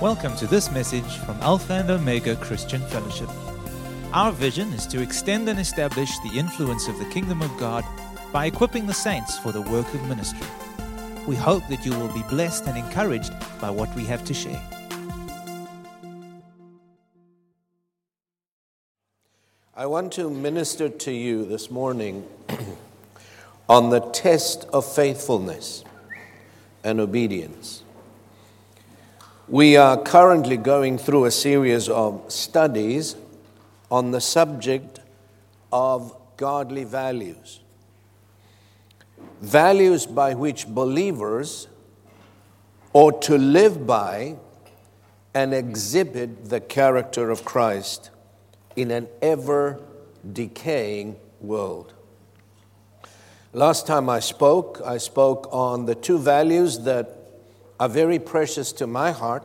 Welcome to this message from Alpha and Omega Christian Fellowship. Our vision is to extend and establish the influence of the kingdom of God by equipping the saints for the work of ministry. We hope that you will be blessed and encouraged by what we have to share. I want to minister to you this morning on the test of faithfulness and obedience. We are currently going through a series of studies on the subject of godly values. Values by which believers ought to live by and exhibit the character of Christ in an ever decaying world. Last time I spoke, I spoke on the two values that are very precious to my heart,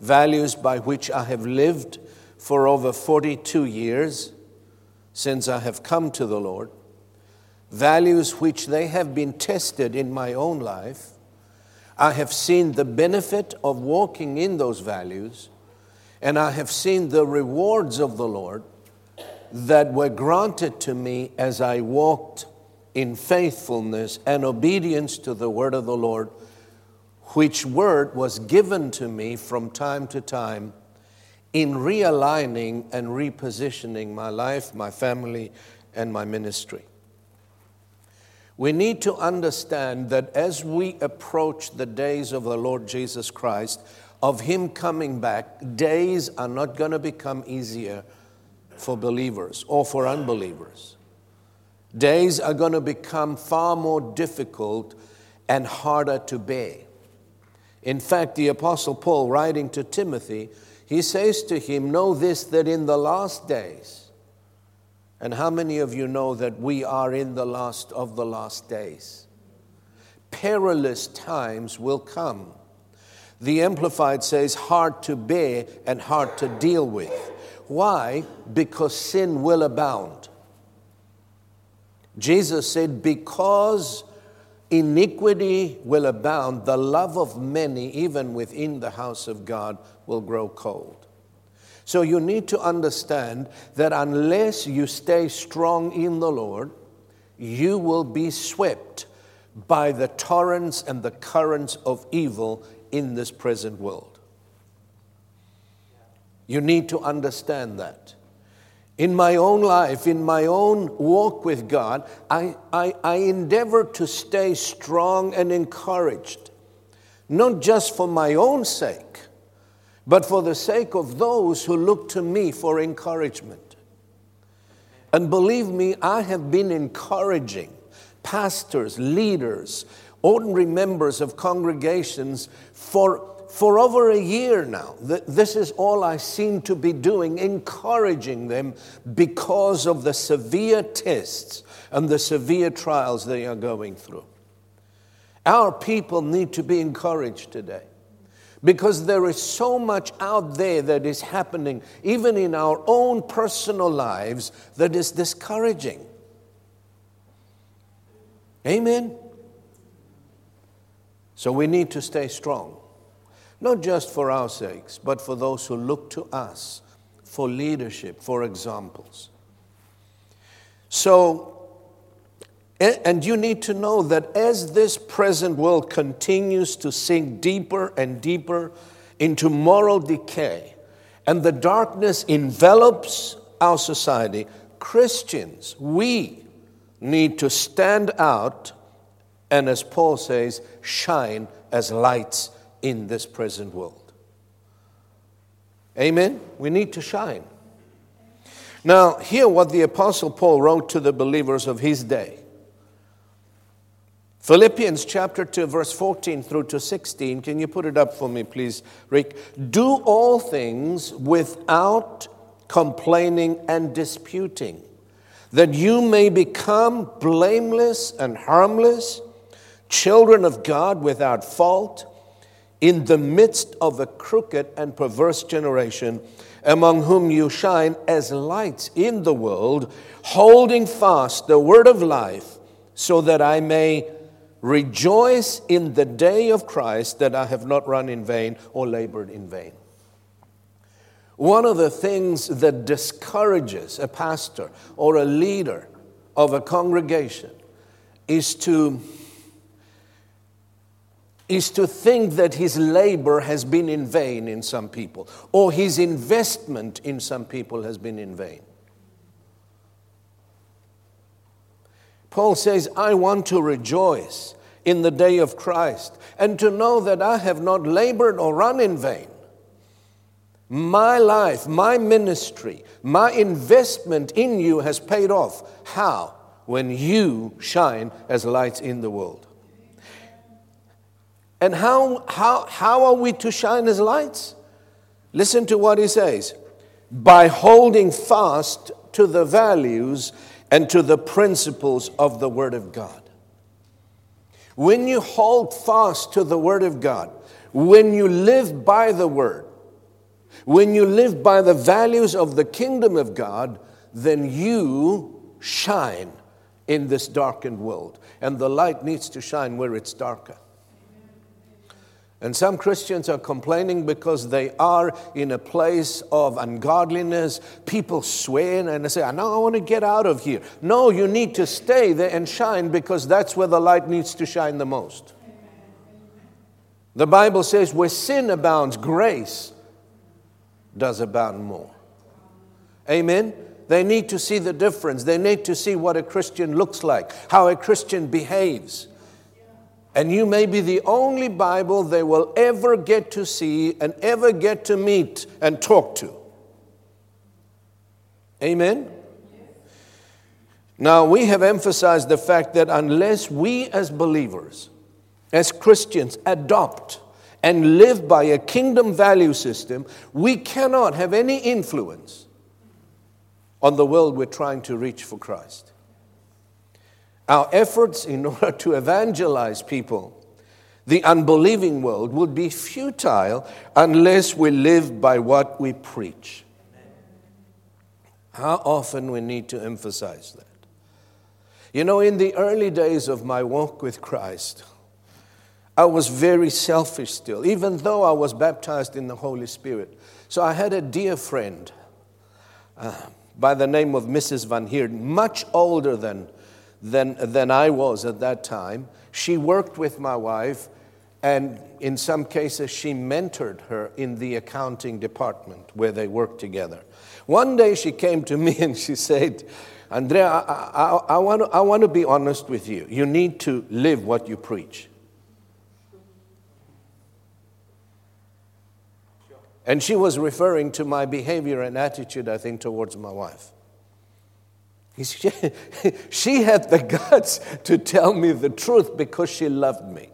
values by which I have lived for over 42 years since I have come to the Lord, values which they have been tested in my own life. I have seen the benefit of walking in those values, and I have seen the rewards of the Lord that were granted to me as I walked in faithfulness and obedience to the word of the Lord which word was given to me from time to time in realigning and repositioning my life, my family, and my ministry. We need to understand that as we approach the days of the Lord Jesus Christ, of Him coming back, days are not going to become easier for believers or for unbelievers. Days are going to become far more difficult and harder to bear. In fact, the Apostle Paul, writing to Timothy, he says to him, Know this, that in the last days, and how many of you know that we are in the last of the last days? Perilous times will come. The Amplified says, hard to bear and hard to deal with. Why? Because sin will abound. Jesus said, Because iniquity will abound, the love of many, even within the house of God, will grow cold. So you need to understand that unless you stay strong in the Lord, you will be swept by the torrents and the currents of evil in this present world. You need to understand that in my own life, in my own walk with God, I, I, I, endeavor to stay strong and encouraged, not just for my own sake, but for the sake of those who look to me for encouragement. And believe me, I have been encouraging pastors, leaders, ordinary members of congregations for for over a year now, this is all I seem to be doing, encouraging them because of the severe tests and the severe trials they are going through. Our people need to be encouraged today because there is so much out there that is happening, even in our own personal lives, that is discouraging. Amen? So we need to stay strong not just for our sakes, but for those who look to us for leadership, for examples. So, and you need to know that as this present world continues to sink deeper and deeper into moral decay, and the darkness envelops our society, Christians, we need to stand out and, as Paul says, shine as lights in this present world. Amen? We need to shine. Now, hear what the Apostle Paul wrote to the believers of his day. Philippians chapter 2, verse 14 through to 16. Can you put it up for me, please, Rick? Do all things without complaining and disputing, that you may become blameless and harmless, children of God without fault in the midst of a crooked and perverse generation, among whom you shine as lights in the world, holding fast the word of life, so that I may rejoice in the day of Christ that I have not run in vain or labored in vain. One of the things that discourages a pastor or a leader of a congregation is to is to think that his labor has been in vain in some people, or his investment in some people has been in vain. Paul says, I want to rejoice in the day of Christ and to know that I have not labored or run in vain. My life, my ministry, my investment in you has paid off. How? When you shine as lights in the world. And how, how, how are we to shine as lights? Listen to what he says by holding fast to the values and to the principles of the Word of God. When you hold fast to the Word of God, when you live by the Word, when you live by the values of the kingdom of God, then you shine in this darkened world. And the light needs to shine where it's darker. And some Christians are complaining because they are in a place of ungodliness. People swear and they say, No, I want to get out of here. No, you need to stay there and shine because that's where the light needs to shine the most. The Bible says, Where sin abounds, grace does abound more. Amen? They need to see the difference. They need to see what a Christian looks like, how a Christian behaves. And you may be the only Bible they will ever get to see and ever get to meet and talk to. Amen? Now, we have emphasized the fact that unless we as believers, as Christians, adopt and live by a kingdom value system, we cannot have any influence on the world we're trying to reach for Christ. Our efforts in order to evangelize people, the unbelieving world, would be futile unless we live by what we preach. How often we need to emphasize that. You know, in the early days of my walk with Christ, I was very selfish still, even though I was baptized in the Holy Spirit. So I had a dear friend uh, by the name of Mrs. Van Heerden, much older than than, than I was at that time. She worked with my wife, and in some cases, she mentored her in the accounting department where they worked together. One day, she came to me and she said, Andrea, I, I, I, want to, I want to be honest with you. You need to live what you preach. And she was referring to my behavior and attitude, I think, towards my wife. She had the guts to tell me the truth because she loved me.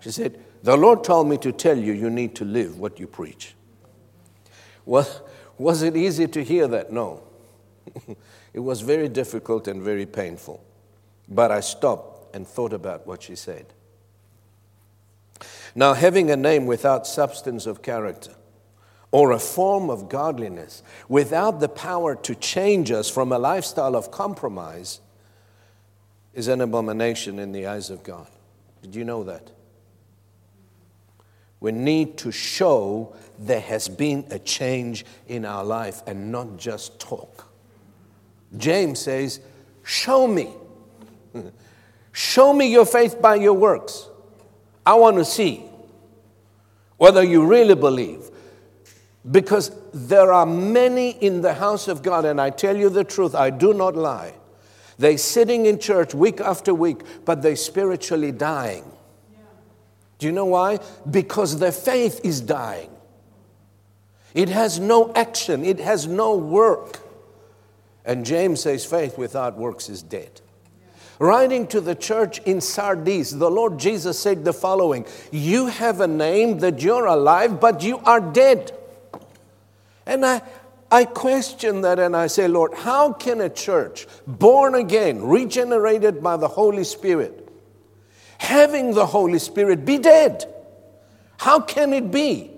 She said, The Lord told me to tell you, you need to live what you preach. Was, was it easy to hear that? No. it was very difficult and very painful. But I stopped and thought about what she said. Now, having a name without substance of character or a form of godliness without the power to change us from a lifestyle of compromise is an abomination in the eyes of God. Did you know that? We need to show there has been a change in our life and not just talk. James says, Show me. Show me your faith by your works. I want to see whether you really believe. Because there are many in the house of God, and I tell you the truth, I do not lie. They sitting in church week after week, but they spiritually dying. Do you know why? Because their faith is dying. It has no action, it has no work. And James says faith without works is dead. Writing to the church in Sardis, the Lord Jesus said the following You have a name that you're alive, but you are dead. And I, I question that and I say, Lord, how can a church born again, regenerated by the Holy Spirit, having the Holy Spirit, be dead? How can it be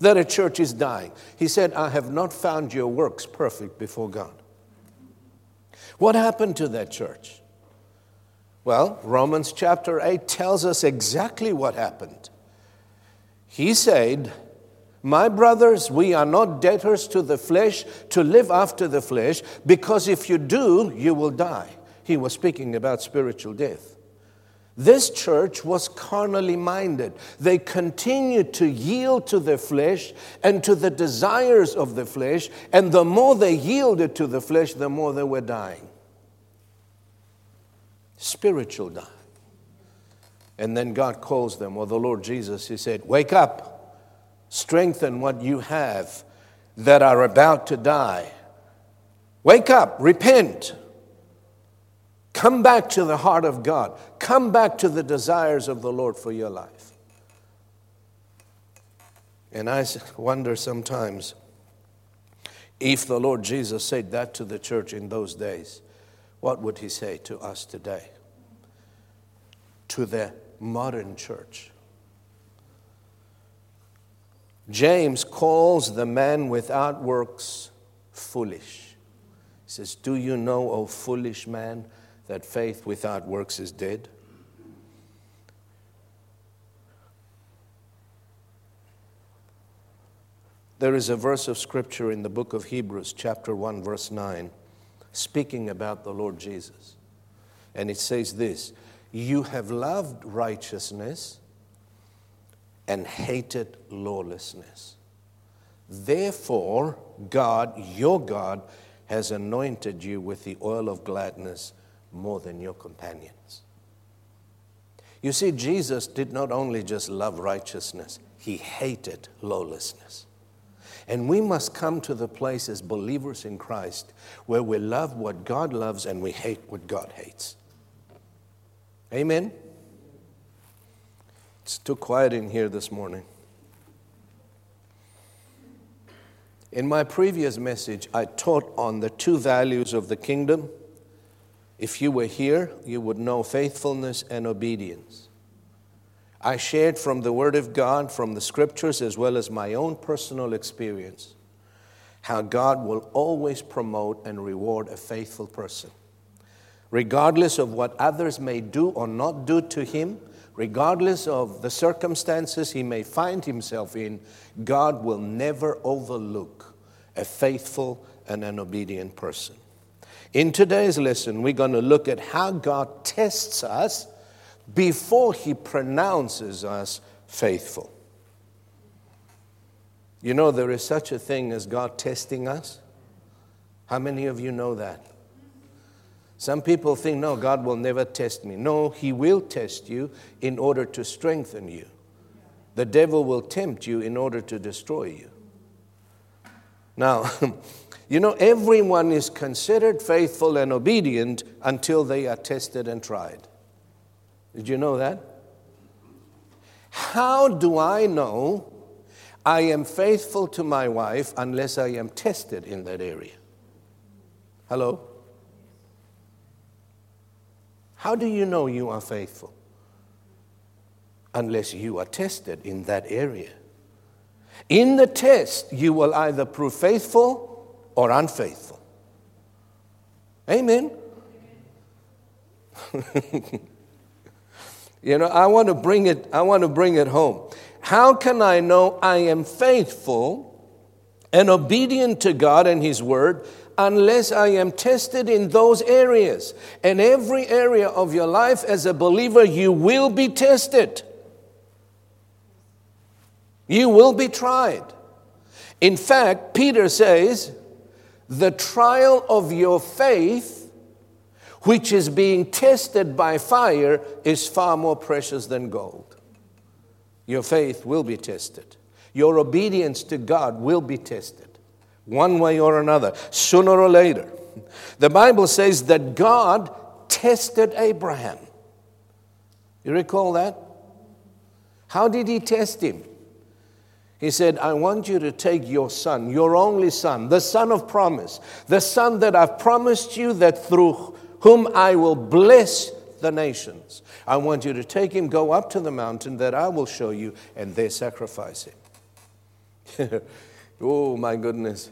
that a church is dying? He said, I have not found your works perfect before God. What happened to that church? Well, Romans chapter 8 tells us exactly what happened. He said, My brothers, we are not debtors to the flesh to live after the flesh, because if you do, you will die. He was speaking about spiritual death. This church was carnally minded. They continued to yield to the flesh and to the desires of the flesh, and the more they yielded to the flesh, the more they were dying. Spiritual dying. And then God calls them, or the Lord Jesus, He said, Wake up, strengthen what you have that are about to die. Wake up, repent. Come back to the heart of God. Come back to the desires of the Lord for your life. And I wonder sometimes if the Lord Jesus said that to the church in those days, what would he say to us today? To the modern church. James calls the man without works foolish. He says, Do you know, O foolish man? that faith without works is dead? There is a verse of scripture in the book of Hebrews, chapter 1, verse 9, speaking about the Lord Jesus. And it says this You have loved righteousness and hated lawlessness. Therefore, God, your God, has anointed you with the oil of gladness more than your companions. You see, Jesus did not only just love righteousness, he hated lawlessness. And we must come to the place as believers in Christ where we love what God loves and we hate what God hates. Amen? It's too quiet in here this morning. In my previous message, I taught on the two values of the kingdom if you were here, you would know faithfulness and obedience. I shared from the Word of God, from the Scriptures, as well as my own personal experience, how God will always promote and reward a faithful person. Regardless of what others may do or not do to him, regardless of the circumstances he may find himself in, God will never overlook a faithful and an obedient person. In today's lesson, we're going to look at how God tests us before He pronounces us faithful. You know, there is such a thing as God testing us. How many of you know that? Some people think, no, God will never test me. No, He will test you in order to strengthen you. The devil will tempt you in order to destroy you. Now, You know, everyone is considered faithful and obedient until they are tested and tried. Did you know that? How do I know I am faithful to my wife unless I am tested in that area? Hello? How do you know you are faithful? Unless you are tested in that area. In the test, you will either prove faithful or unfaithful. Amen. you know, I want to bring it I want to bring it home. How can I know I am faithful and obedient to God and his word unless I am tested in those areas? And every area of your life as a believer you will be tested. You will be tried. In fact, Peter says, the trial of your faith, which is being tested by fire, is far more precious than gold. Your faith will be tested. Your obedience to God will be tested, one way or another, sooner or later. The Bible says that God tested Abraham. You recall that? How did he test him? He said, I want you to take your son, your only son, the son of promise, the son that I've promised you that through whom I will bless the nations. I want you to take him, go up to the mountain that I will show you, and there sacrifice him. oh, my goodness.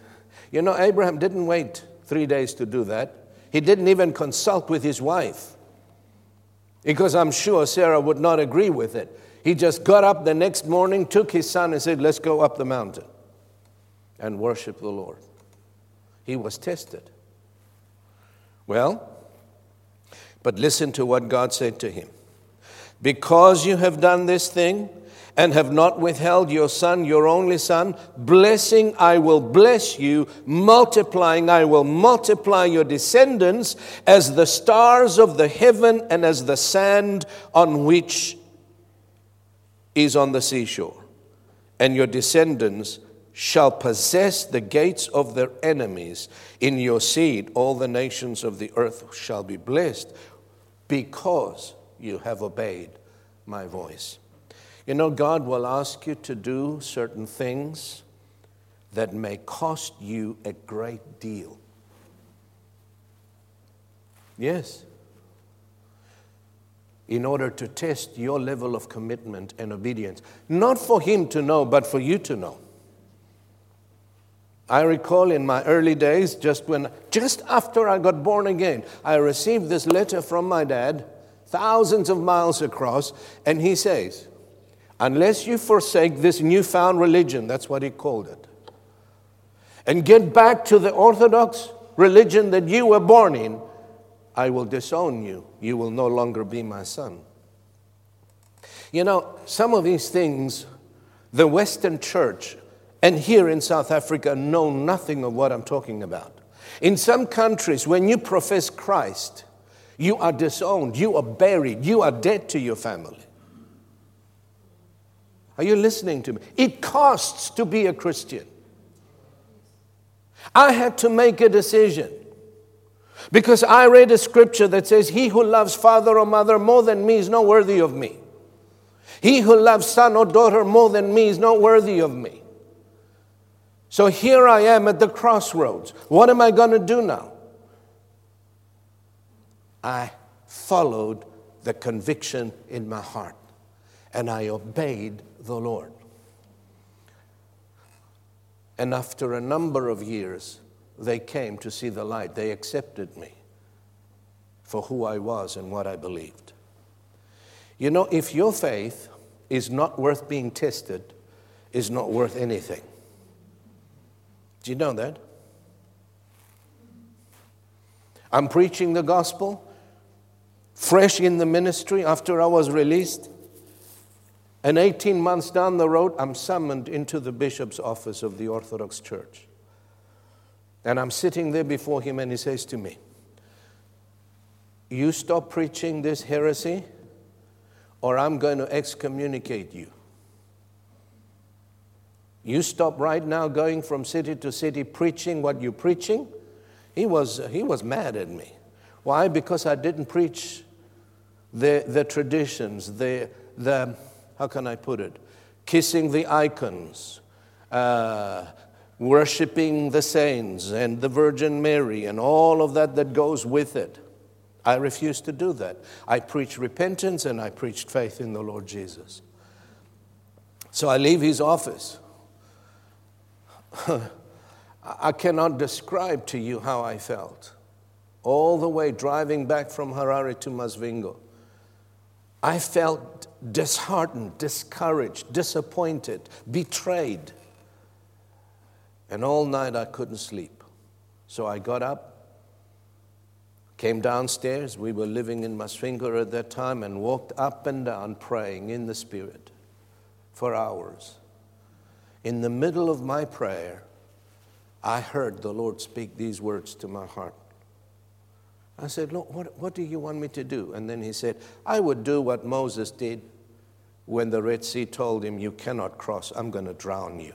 You know, Abraham didn't wait three days to do that, he didn't even consult with his wife. Because I'm sure Sarah would not agree with it. He just got up the next morning, took his son, and said, Let's go up the mountain and worship the Lord. He was tested. Well, but listen to what God said to him. Because you have done this thing and have not withheld your son, your only son, blessing I will bless you, multiplying I will multiply your descendants as the stars of the heaven and as the sand on which is on the seashore. And your descendants shall possess the gates of their enemies. In your seed, all the nations of the earth shall be blessed because you have obeyed my voice. You know, God will ask you to do certain things that may cost you a great deal. Yes. In order to test your level of commitment and obedience. Not for Him to know, but for you to know. I recall in my early days, just when, just after I got born again, I received this letter from my dad, thousands of miles across, and he says, Unless you forsake this newfound religion, that's what he called it, and get back to the Orthodox religion that you were born in, I will disown you. You will no longer be my son. You know, some of these things, the Western church and here in South Africa know nothing of what I'm talking about. In some countries, when you profess Christ, you are disowned, you are buried, you are dead to your family. Are you listening to me? It costs to be a Christian. I had to make a decision because I read a scripture that says, He who loves father or mother more than me is not worthy of me. He who loves son or daughter more than me is not worthy of me. So here I am at the crossroads. What am I going to do now? I followed the conviction in my heart and I obeyed the Lord. And after a number of years, they came to see the light. They accepted me for who I was and what I believed. You know, if your faith is not worth being tested, is not worth anything. Do you know that? I'm preaching the gospel, fresh in the ministry after I was released. And 18 months down the road, I'm summoned into the bishop's office of the Orthodox Church. And I'm sitting there before him, and he says to me, You stop preaching this heresy, or I'm going to excommunicate you. You stop right now going from city to city preaching what you're preaching. He was, he was mad at me. Why? Because I didn't preach the, the traditions, the, the, how can I put it? Kissing the icons, uh, worshiping the saints and the Virgin Mary and all of that that goes with it. I refuse to do that. I preached repentance and I preached faith in the Lord Jesus. So I leave his office. I cannot describe to you how I felt. All the way driving back from Harare to Masvingo, I felt disheartened, discouraged, disappointed, betrayed. And all night I couldn't sleep. So I got up, came downstairs. We were living in Masvingo at that time and walked up and down praying in the Spirit for hours in the middle of my prayer, I heard the Lord speak these words to my heart. I said, Lord, what, what do you want me to do? And then he said, I would do what Moses did when the Red Sea told him, You cannot cross, I'm going to drown you.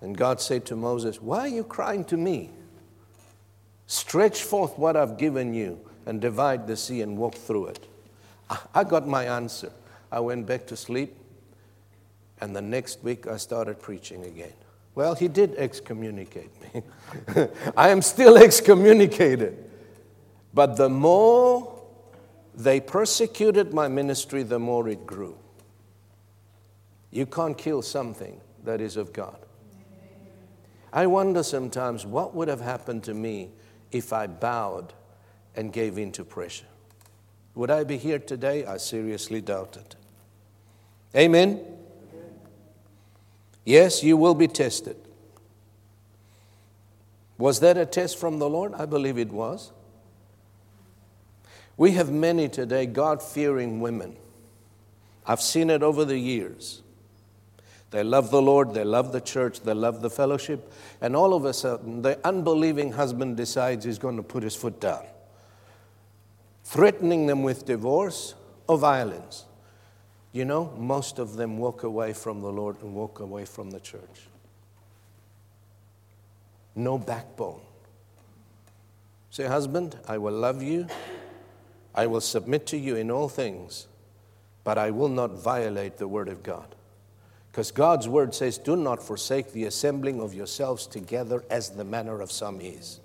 And God said to Moses, Why are you crying to me? Stretch forth what I've given you and divide the sea and walk through it. I got my answer. I went back to sleep. And the next week I started preaching again. Well, he did excommunicate me. I am still excommunicated. But the more they persecuted my ministry, the more it grew. You can't kill something that is of God. I wonder sometimes what would have happened to me if I bowed and gave in to pressure. Would I be here today? I seriously doubt it. Amen? Yes, you will be tested. Was that a test from the Lord? I believe it was. We have many today God fearing women. I've seen it over the years. They love the Lord, they love the church, they love the fellowship, and all of a sudden, the unbelieving husband decides he's going to put his foot down, threatening them with divorce or violence. You know, most of them walk away from the Lord and walk away from the church. No backbone. Say, husband, I will love you, I will submit to you in all things, but I will not violate the word of God. Because God's word says, Do not forsake the assembling of yourselves together as the manner of some is.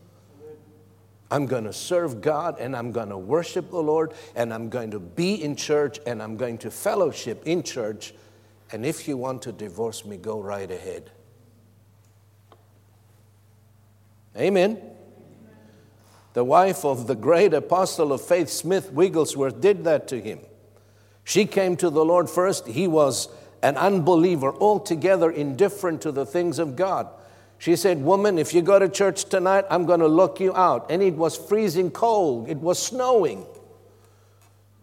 I'm going to serve God and I'm going to worship the Lord and I'm going to be in church and I'm going to fellowship in church. And if you want to divorce me, go right ahead. Amen. The wife of the great apostle of faith, Smith Wigglesworth, did that to him. She came to the Lord first. He was an unbeliever, altogether indifferent to the things of God. She said, Woman, if you go to church tonight, I'm going to lock you out. And it was freezing cold, it was snowing.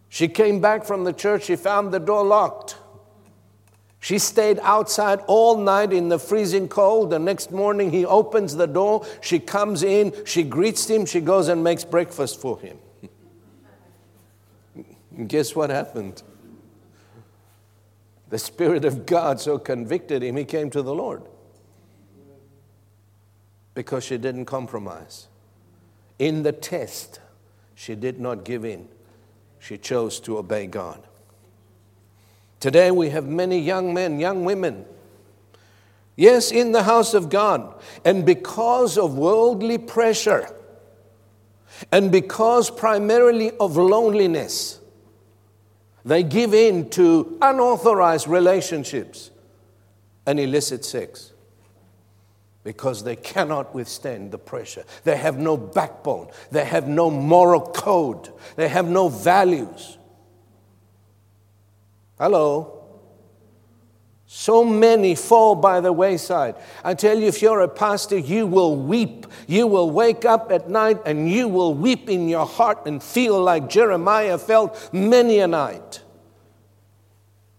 She came back from the church, she found the door locked. She stayed outside all night in the freezing cold. The next morning, he opens the door. She comes in, she greets him, she goes and makes breakfast for him. guess what happened? The Spirit of God so convicted him, he came to the Lord because she didn't compromise. In the test, she did not give in, she chose to obey God. Today, we have many young men, young women. Yes, in the house of God. And because of worldly pressure, and because primarily of loneliness, they give in to unauthorized relationships and illicit sex because they cannot withstand the pressure. They have no backbone, they have no moral code, they have no values. Hello? So many fall by the wayside. I tell you, if you're a pastor, you will weep. You will wake up at night and you will weep in your heart and feel like Jeremiah felt many a night.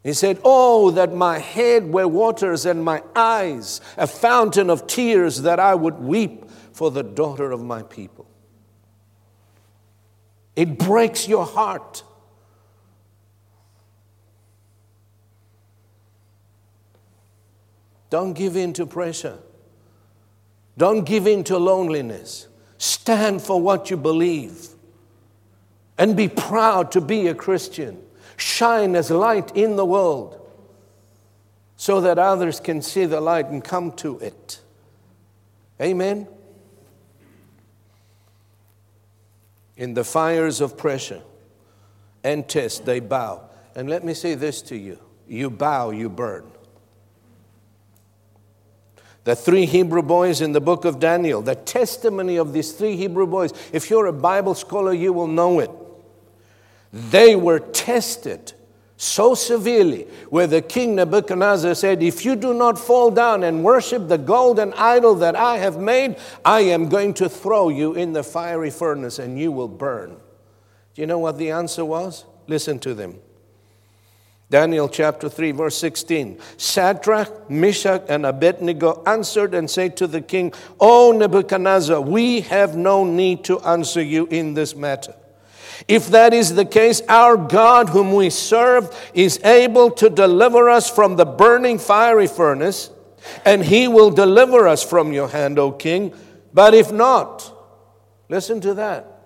He said, Oh, that my head were waters and my eyes a fountain of tears, that I would weep for the daughter of my people. It breaks your heart. Don't give in to pressure. Don't give in to loneliness. Stand for what you believe and be proud to be a Christian. Shine as light in the world so that others can see the light and come to it. Amen. In the fires of pressure and test, they bow. And let me say this to you you bow, you burn. The three Hebrew boys in the book of Daniel, the testimony of these three Hebrew boys, if you're a Bible scholar, you will know it. They were tested so severely, where the king Nebuchadnezzar said, If you do not fall down and worship the golden idol that I have made, I am going to throw you in the fiery furnace and you will burn. Do you know what the answer was? Listen to them. Daniel chapter 3, verse 16. Shadrach, Meshach, and Abednego answered and said to the king, O Nebuchadnezzar, we have no need to answer you in this matter. If that is the case, our God, whom we serve, is able to deliver us from the burning fiery furnace, and he will deliver us from your hand, O king. But if not, listen to that.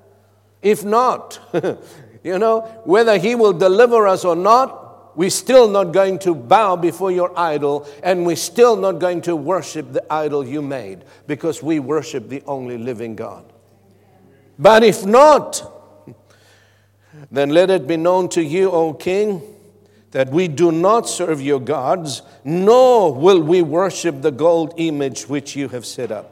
If not, you know, whether he will deliver us or not, we're still not going to bow before your idol, and we're still not going to worship the idol you made because we worship the only living God. But if not, then let it be known to you, O king, that we do not serve your gods, nor will we worship the gold image which you have set up.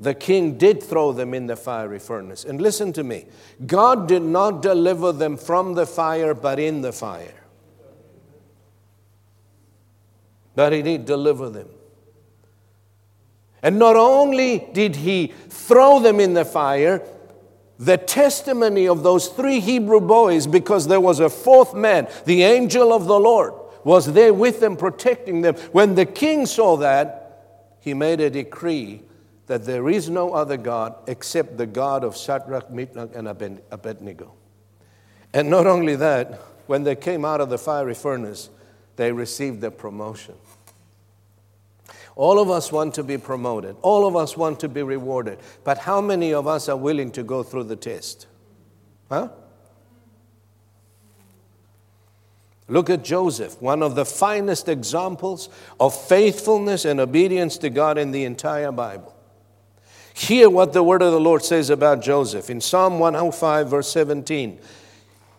the king did throw them in the fiery furnace. And listen to me God did not deliver them from the fire, but in the fire. But He did deliver them. And not only did He throw them in the fire, the testimony of those three Hebrew boys, because there was a fourth man, the angel of the Lord, was there with them, protecting them. When the king saw that, he made a decree that there is no other God except the God of Shadrach, Meshach, and Abednego. And not only that, when they came out of the fiery furnace, they received the promotion. All of us want to be promoted. All of us want to be rewarded. But how many of us are willing to go through the test? Huh? Look at Joseph, one of the finest examples of faithfulness and obedience to God in the entire Bible. Hear what the word of the Lord says about Joseph. In Psalm 105, verse 17,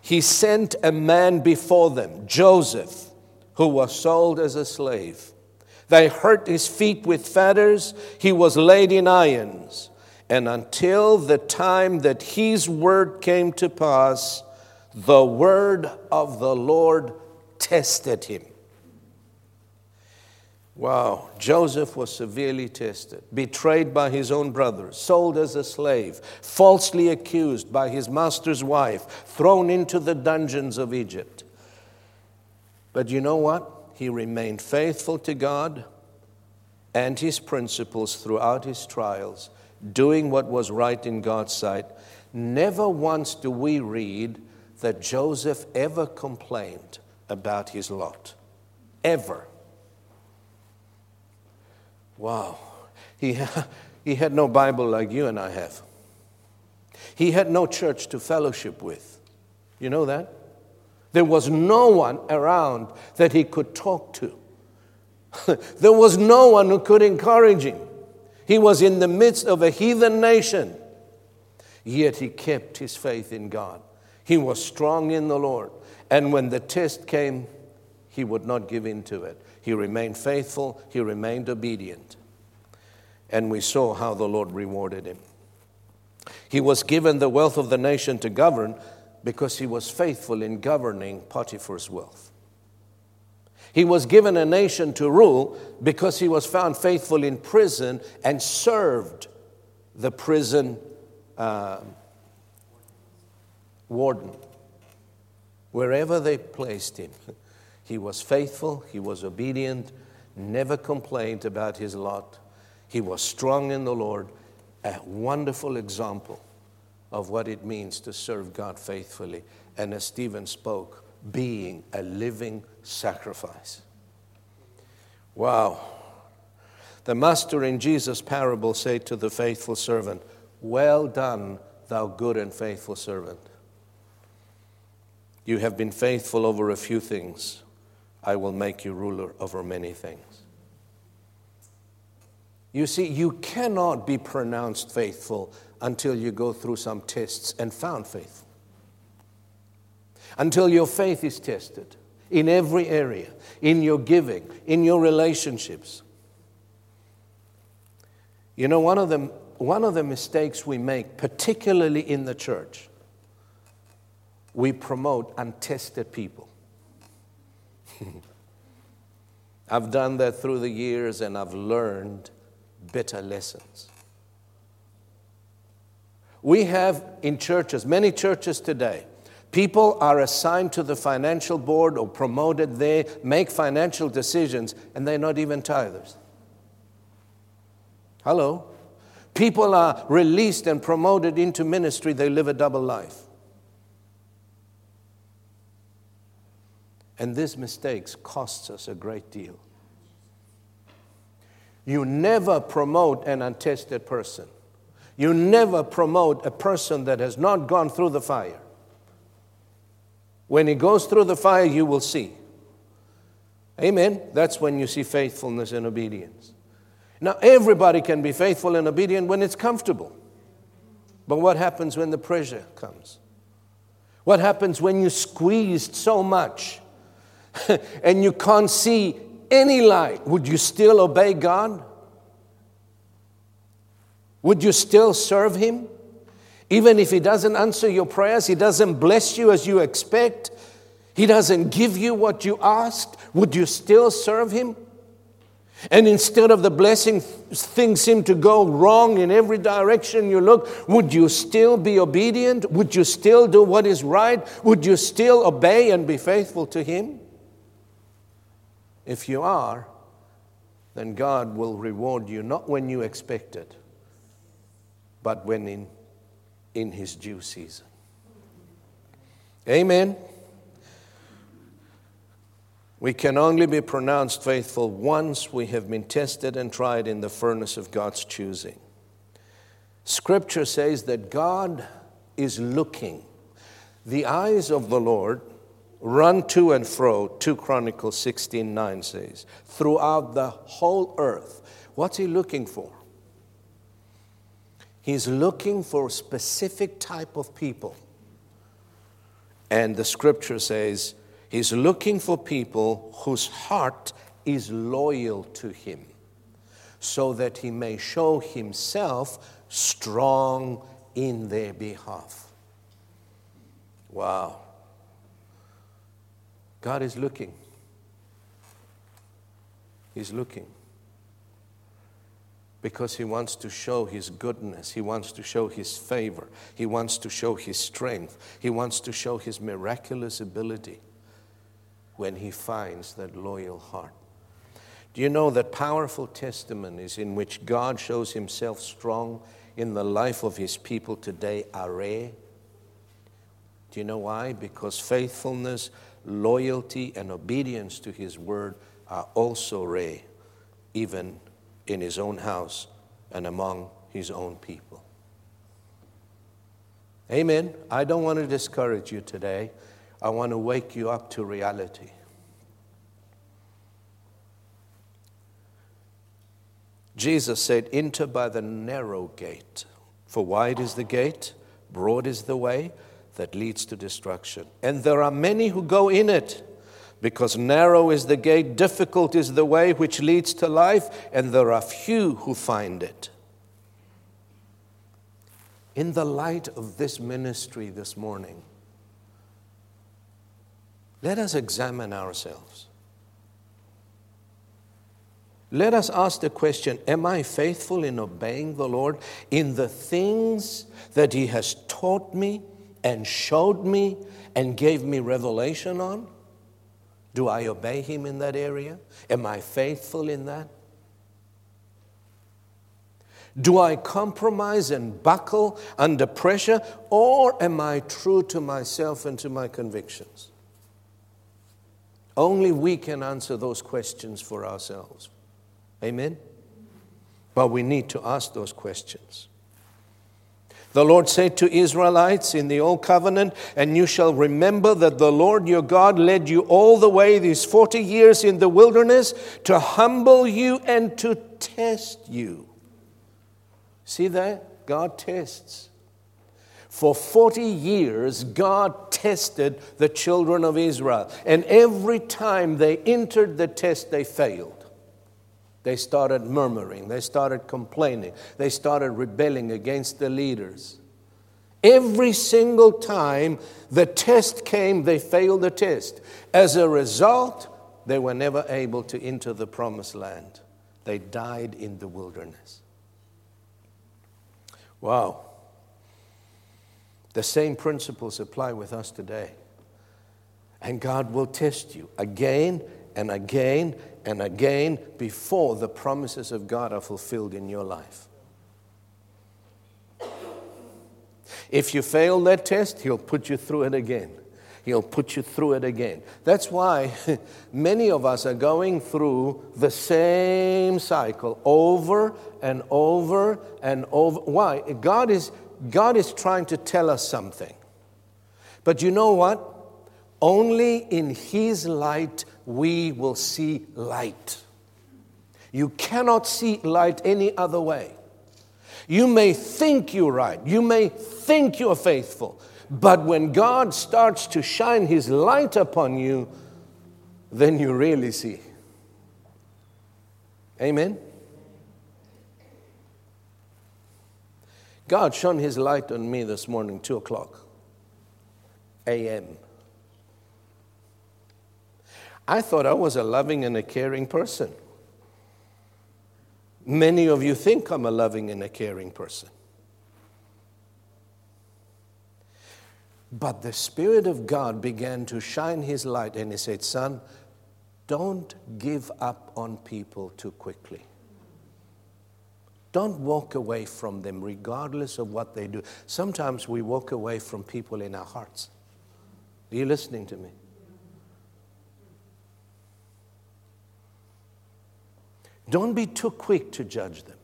he sent a man before them, Joseph, who was sold as a slave. They hurt his feet with fetters, he was laid in irons. And until the time that his word came to pass, the word of the Lord tested him. Wow, Joseph was severely tested, betrayed by his own brothers, sold as a slave, falsely accused by his master's wife, thrown into the dungeons of Egypt. But you know what? He remained faithful to God and his principles throughout his trials, doing what was right in God's sight. Never once do we read that Joseph ever complained about his lot. Ever. Wow. He, he had no Bible like you and I have. He had no church to fellowship with. You know that? There was no one around that he could talk to. there was no one who could encourage him. He was in the midst of a heathen nation, yet he kept his faith in God. He was strong in the Lord. And when the test came, he would not give in to it. He remained faithful, he remained obedient. And we saw how the Lord rewarded him. He was given the wealth of the nation to govern because he was faithful in governing Potiphar's wealth. He was given a nation to rule because he was found faithful in prison and served the prison uh, warden. Wherever they placed him, he was faithful, he was obedient, never complained about his lot. He was strong in the Lord, a wonderful example of what it means to serve God faithfully. And as Stephen spoke, being a living sacrifice. Wow. The master in Jesus' parable said to the faithful servant, Well done, thou good and faithful servant. You have been faithful over a few things. I will make you ruler over many things. You see, you cannot be pronounced faithful until you go through some tests and found faith. Until your faith is tested in every area, in your giving, in your relationships. You know, one of the, one of the mistakes we make, particularly in the church, we promote untested people. I've done that through the years and I've learned bitter lessons. We have in churches, many churches today, people are assigned to the financial board or promoted there, make financial decisions, and they're not even tithers. Hello? People are released and promoted into ministry, they live a double life. And this mistakes costs us a great deal. You never promote an untested person. You never promote a person that has not gone through the fire. When he goes through the fire, you will see. Amen. That's when you see faithfulness and obedience. Now, everybody can be faithful and obedient when it's comfortable. But what happens when the pressure comes? What happens when you're squeezed so much and you can't see any light, would you still obey God? Would you still serve him? Even if he doesn't answer your prayers, he doesn't bless you as you expect, he doesn't give you what you asked, would you still serve him? And instead of the blessing, things seem to go wrong in every direction you look. Would you still be obedient? Would you still do what is right? Would you still obey and be faithful to Him? If you are, then God will reward you not when you expect it, but when in, in His due season. Amen. We can only be pronounced faithful once we have been tested and tried in the furnace of God's choosing. Scripture says that God is looking. The eyes of the Lord run to and fro, 2 Chronicles 16 9 says, throughout the whole earth. What's he looking for? He's looking for a specific type of people. And the scripture says, He's looking for people whose heart is loyal to Him so that He may show Himself strong in their behalf. Wow. God is looking. He's looking because he wants to show his goodness. He wants to show his favor. He wants to show his strength. He wants to show his miraculous ability when he finds that loyal heart. Do you know that powerful testimonies in which God shows himself strong in the life of his people today are rare? Do you know why? Because faithfulness, loyalty, and obedience to his word are also rare, even in his own house and among his own people. Amen. I don't want to discourage you today. I want to wake you up to reality. Jesus said, Enter by the narrow gate, for wide is the gate, broad is the way that leads to destruction. And there are many who go in it, because narrow is the gate, difficult is the way which leads to life, and there are few who find it. In the light of this ministry this morning, let us examine ourselves. Let us ask the question Am I faithful in obeying the Lord in the things that He has taught me and showed me and gave me revelation on? Do I obey Him in that area? Am I faithful in that? Do I compromise and buckle under pressure, or am I true to myself and to my convictions? Only we can answer those questions for ourselves. Amen? But we need to ask those questions. The Lord said to Israelites in the Old Covenant, And you shall remember that the Lord your God led you all the way these 40 years in the wilderness to humble you and to test you. See that? God tests. For 40 years, God tested the children of Israel. And every time they entered the test, they failed. They started murmuring, they started complaining, they started rebelling against the leaders. Every single time the test came, they failed the test. As a result, they were never able to enter the promised land. They died in the wilderness. Wow. The same principles apply with us today. And God will test you again and again and again before the promises of God are fulfilled in your life. If you fail that test, He'll put you through it again. He'll put you through it again. That's why many of us are going through the same cycle over and over and over. Why? God is God is trying to tell us something. But you know what? Only in His light we will see light. You cannot see light any other way. You may think you're right, you may think you're faithful, but when God starts to shine His light upon you, then you really see. Amen? God shone his light on me this morning, 2 o'clock a.m. I thought I was a loving and a caring person. Many of you think I'm a loving and a caring person. But the Spirit of God began to shine His light, and He said, Son, don't give up on people too quickly. Don't walk away from them, regardless of what they do. Sometimes we walk away from people in our hearts. Are you listening to me? Don't be too quick to judge them.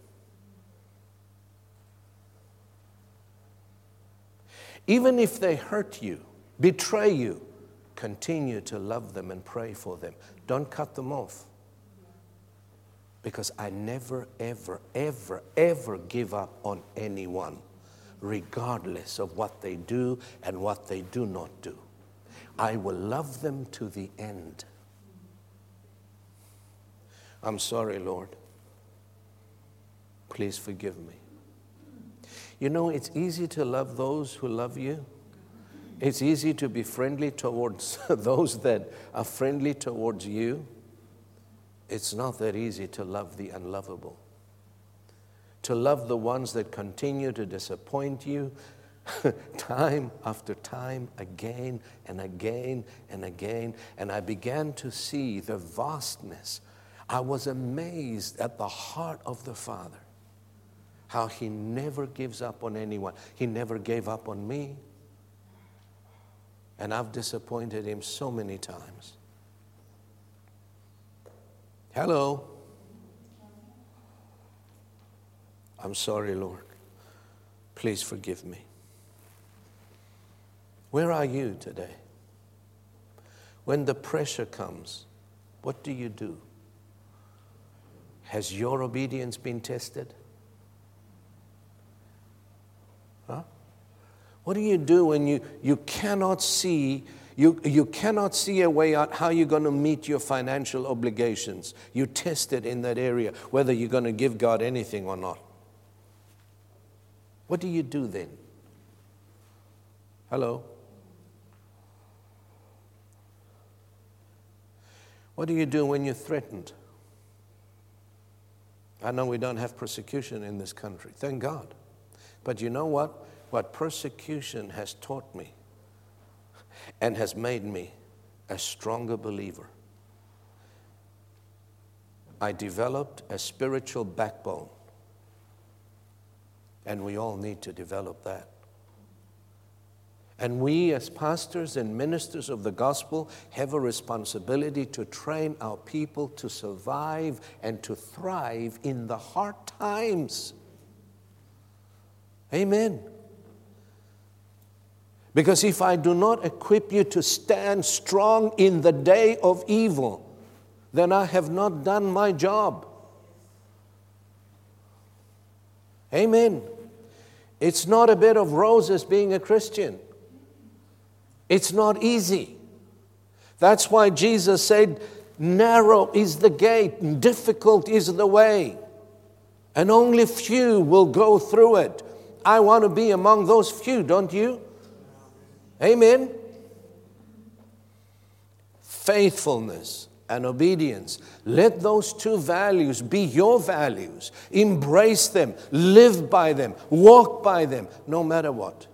Even if they hurt you, betray you, continue to love them and pray for them. Don't cut them off. Because I never, ever, ever, ever give up on anyone, regardless of what they do and what they do not do. I will love them to the end. I'm sorry, Lord. Please forgive me. You know, it's easy to love those who love you. It's easy to be friendly towards those that are friendly towards you. It's not that easy to love the unlovable. To love the ones that continue to disappoint you time after time, again and again and again. And I began to see the vastness. I was amazed at the heart of the Father how he never gives up on anyone. He never gave up on me. And I've disappointed him so many times. Hello. I'm sorry, Lord. Please forgive me. Where are you today? When the pressure comes, what do you do? Has your obedience been tested? What do you do when you, you cannot see you, you cannot see a way out how you're going to meet your financial obligations. You test it in that area, whether you're going to give God anything or not. What do you do then? Hello? What do you do when you're threatened? I know we don't have persecution in this country, thank God. But you know what? what persecution has taught me and has made me a stronger believer. I developed a spiritual backbone, and we all need to develop that. And we, as pastors and ministers of the gospel, have a responsibility to train our people to survive and to thrive in the hard times. Amen. Because if I do not equip you to stand strong in the day of evil, then I have not done my job. Amen. It's not a bed of roses being a Christian. It's not easy. That's why Jesus said, Narrow is the gate, difficult is the way, and only few will go through it. I want to be among those few, don't you? Amen. Faithfulness and obedience. Let those two values be your values. Embrace them, live by them, walk by them, no matter what.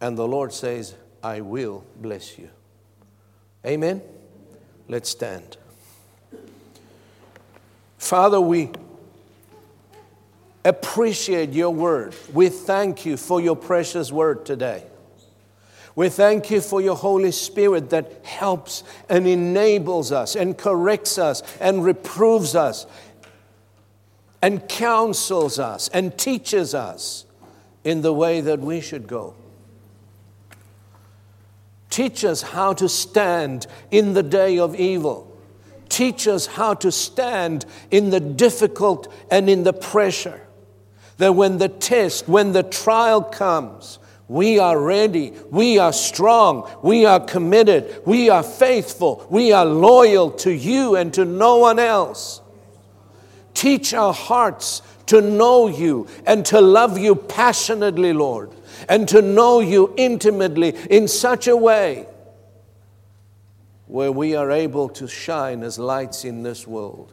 And the Lord says, I will bless you. Amen. Let's stand. Father, we appreciate your word. We thank you for your precious word today. We thank you for your Holy Spirit that helps and enables us and corrects us and reproves us and counsels us and teaches us in the way that we should go. Teach us how to stand in the day of evil. Teach us how to stand in the difficult and in the pressure. That when the test, when the trial comes, we are ready. We are strong. We are committed. We are faithful. We are loyal to you and to no one else. Teach our hearts to know you and to love you passionately, Lord, and to know you intimately in such a way where we are able to shine as lights in this world.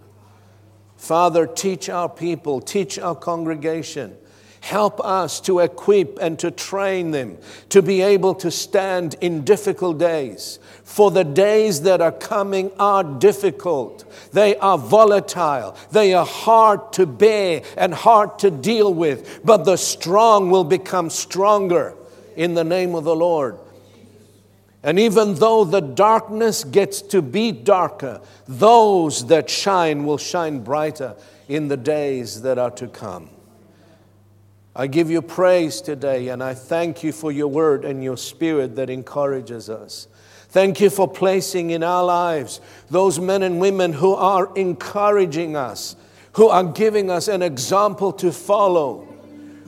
Father, teach our people, teach our congregation Help us to equip and to train them to be able to stand in difficult days. For the days that are coming are difficult. They are volatile. They are hard to bear and hard to deal with. But the strong will become stronger in the name of the Lord. And even though the darkness gets to be darker, those that shine will shine brighter in the days that are to come. I give you praise today and I thank you for your word and your spirit that encourages us. Thank you for placing in our lives those men and women who are encouraging us, who are giving us an example to follow,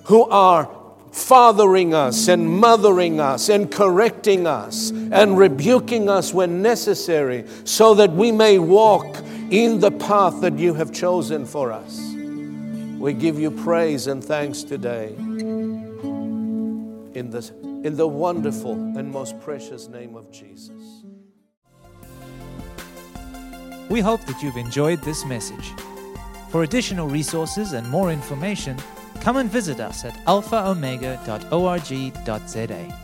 who are fathering us and mothering us and correcting us and rebuking us when necessary so that we may walk in the path that you have chosen for us. We give you praise and thanks today in the, in the wonderful and most precious name of Jesus. We hope that you've enjoyed this message. For additional resources and more information, come and visit us at alphaomega.org.za.